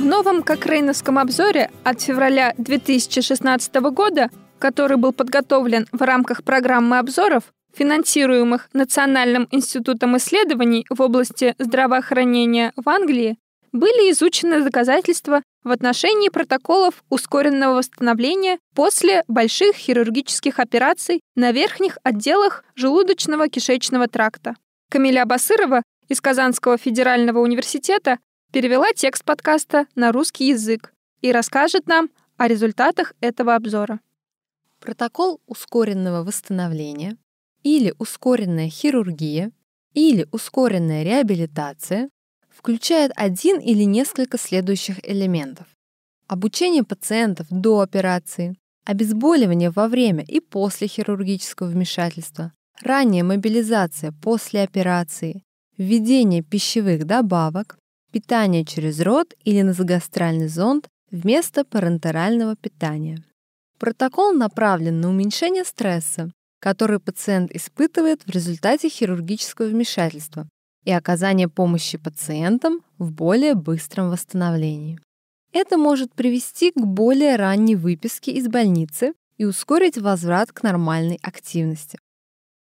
В новом Кокрейновском обзоре от февраля 2016 года, который был подготовлен в рамках программы обзоров, финансируемых Национальным институтом исследований в области здравоохранения в Англии, были изучены доказательства в отношении протоколов ускоренного восстановления после больших хирургических операций на верхних отделах желудочного кишечного тракта. Камиля Басырова из Казанского федерального университета перевела текст подкаста на русский язык и расскажет нам о результатах этого обзора. Протокол ускоренного восстановления или ускоренная хирургия или ускоренная реабилитация включает один или несколько следующих элементов. Обучение пациентов до операции, обезболивание во время и после хирургического вмешательства, ранняя мобилизация после операции, введение пищевых добавок, питание через рот или назогастральный зонд вместо парентерального питания. Протокол направлен на уменьшение стресса, который пациент испытывает в результате хирургического вмешательства и оказание помощи пациентам в более быстром восстановлении. Это может привести к более ранней выписке из больницы и ускорить возврат к нормальной активности.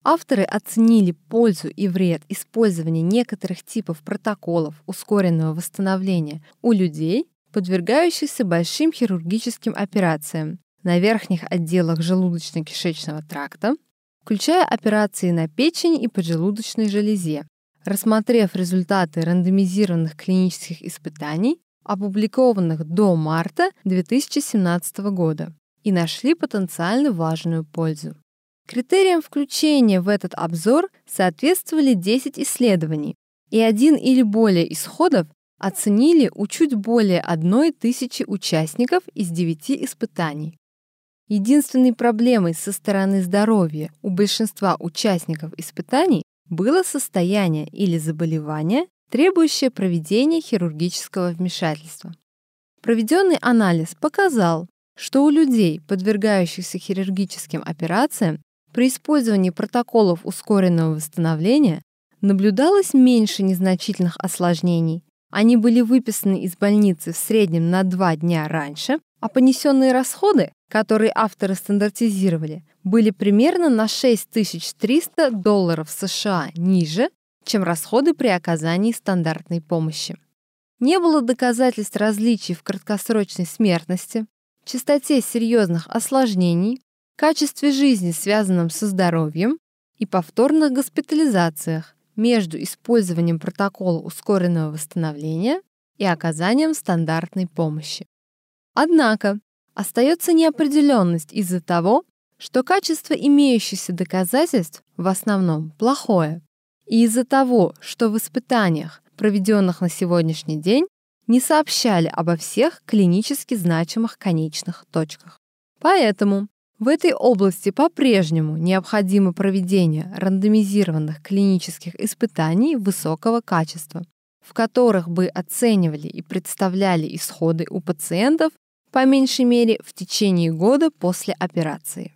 Авторы оценили пользу и вред использования некоторых типов протоколов ускоренного восстановления у людей, подвергающихся большим хирургическим операциям на верхних отделах желудочно-кишечного тракта, включая операции на печени и поджелудочной железе, рассмотрев результаты рандомизированных клинических испытаний, опубликованных до марта 2017 года, и нашли потенциально важную пользу. Критериям включения в этот обзор соответствовали 10 исследований, и один или более исходов оценили у чуть более одной тысячи участников из 9 испытаний. Единственной проблемой со стороны здоровья у большинства участников испытаний было состояние или заболевание, требующее проведения хирургического вмешательства. Проведенный анализ показал, что у людей, подвергающихся хирургическим операциям, при использовании протоколов ускоренного восстановления наблюдалось меньше незначительных осложнений. Они были выписаны из больницы в среднем на два дня раньше, а понесенные расходы, которые авторы стандартизировали, были примерно на 6300 долларов США ниже, чем расходы при оказании стандартной помощи. Не было доказательств различий в краткосрочной смертности, частоте серьезных осложнений, качестве жизни, связанном со здоровьем, и повторных госпитализациях между использованием протокола ускоренного восстановления и оказанием стандартной помощи. Однако остается неопределенность из-за того, что качество имеющихся доказательств в основном плохое, и из-за того, что в испытаниях, проведенных на сегодняшний день, не сообщали обо всех клинически значимых конечных точках. Поэтому в этой области по-прежнему необходимо проведение рандомизированных клинических испытаний высокого качества, в которых бы оценивали и представляли исходы у пациентов по меньшей мере в течение года после операции.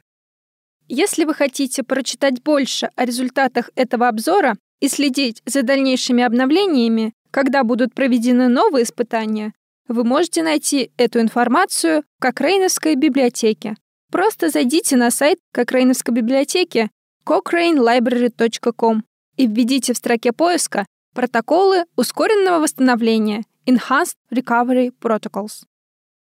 Если вы хотите прочитать больше о результатах этого обзора и следить за дальнейшими обновлениями, когда будут проведены новые испытания, вы можете найти эту информацию в Кокрейновской библиотеке Просто зайдите на сайт Кокрейновской библиотеки cochranelibrary.com и введите в строке поиска протоколы ускоренного восстановления Enhanced Recovery Protocols.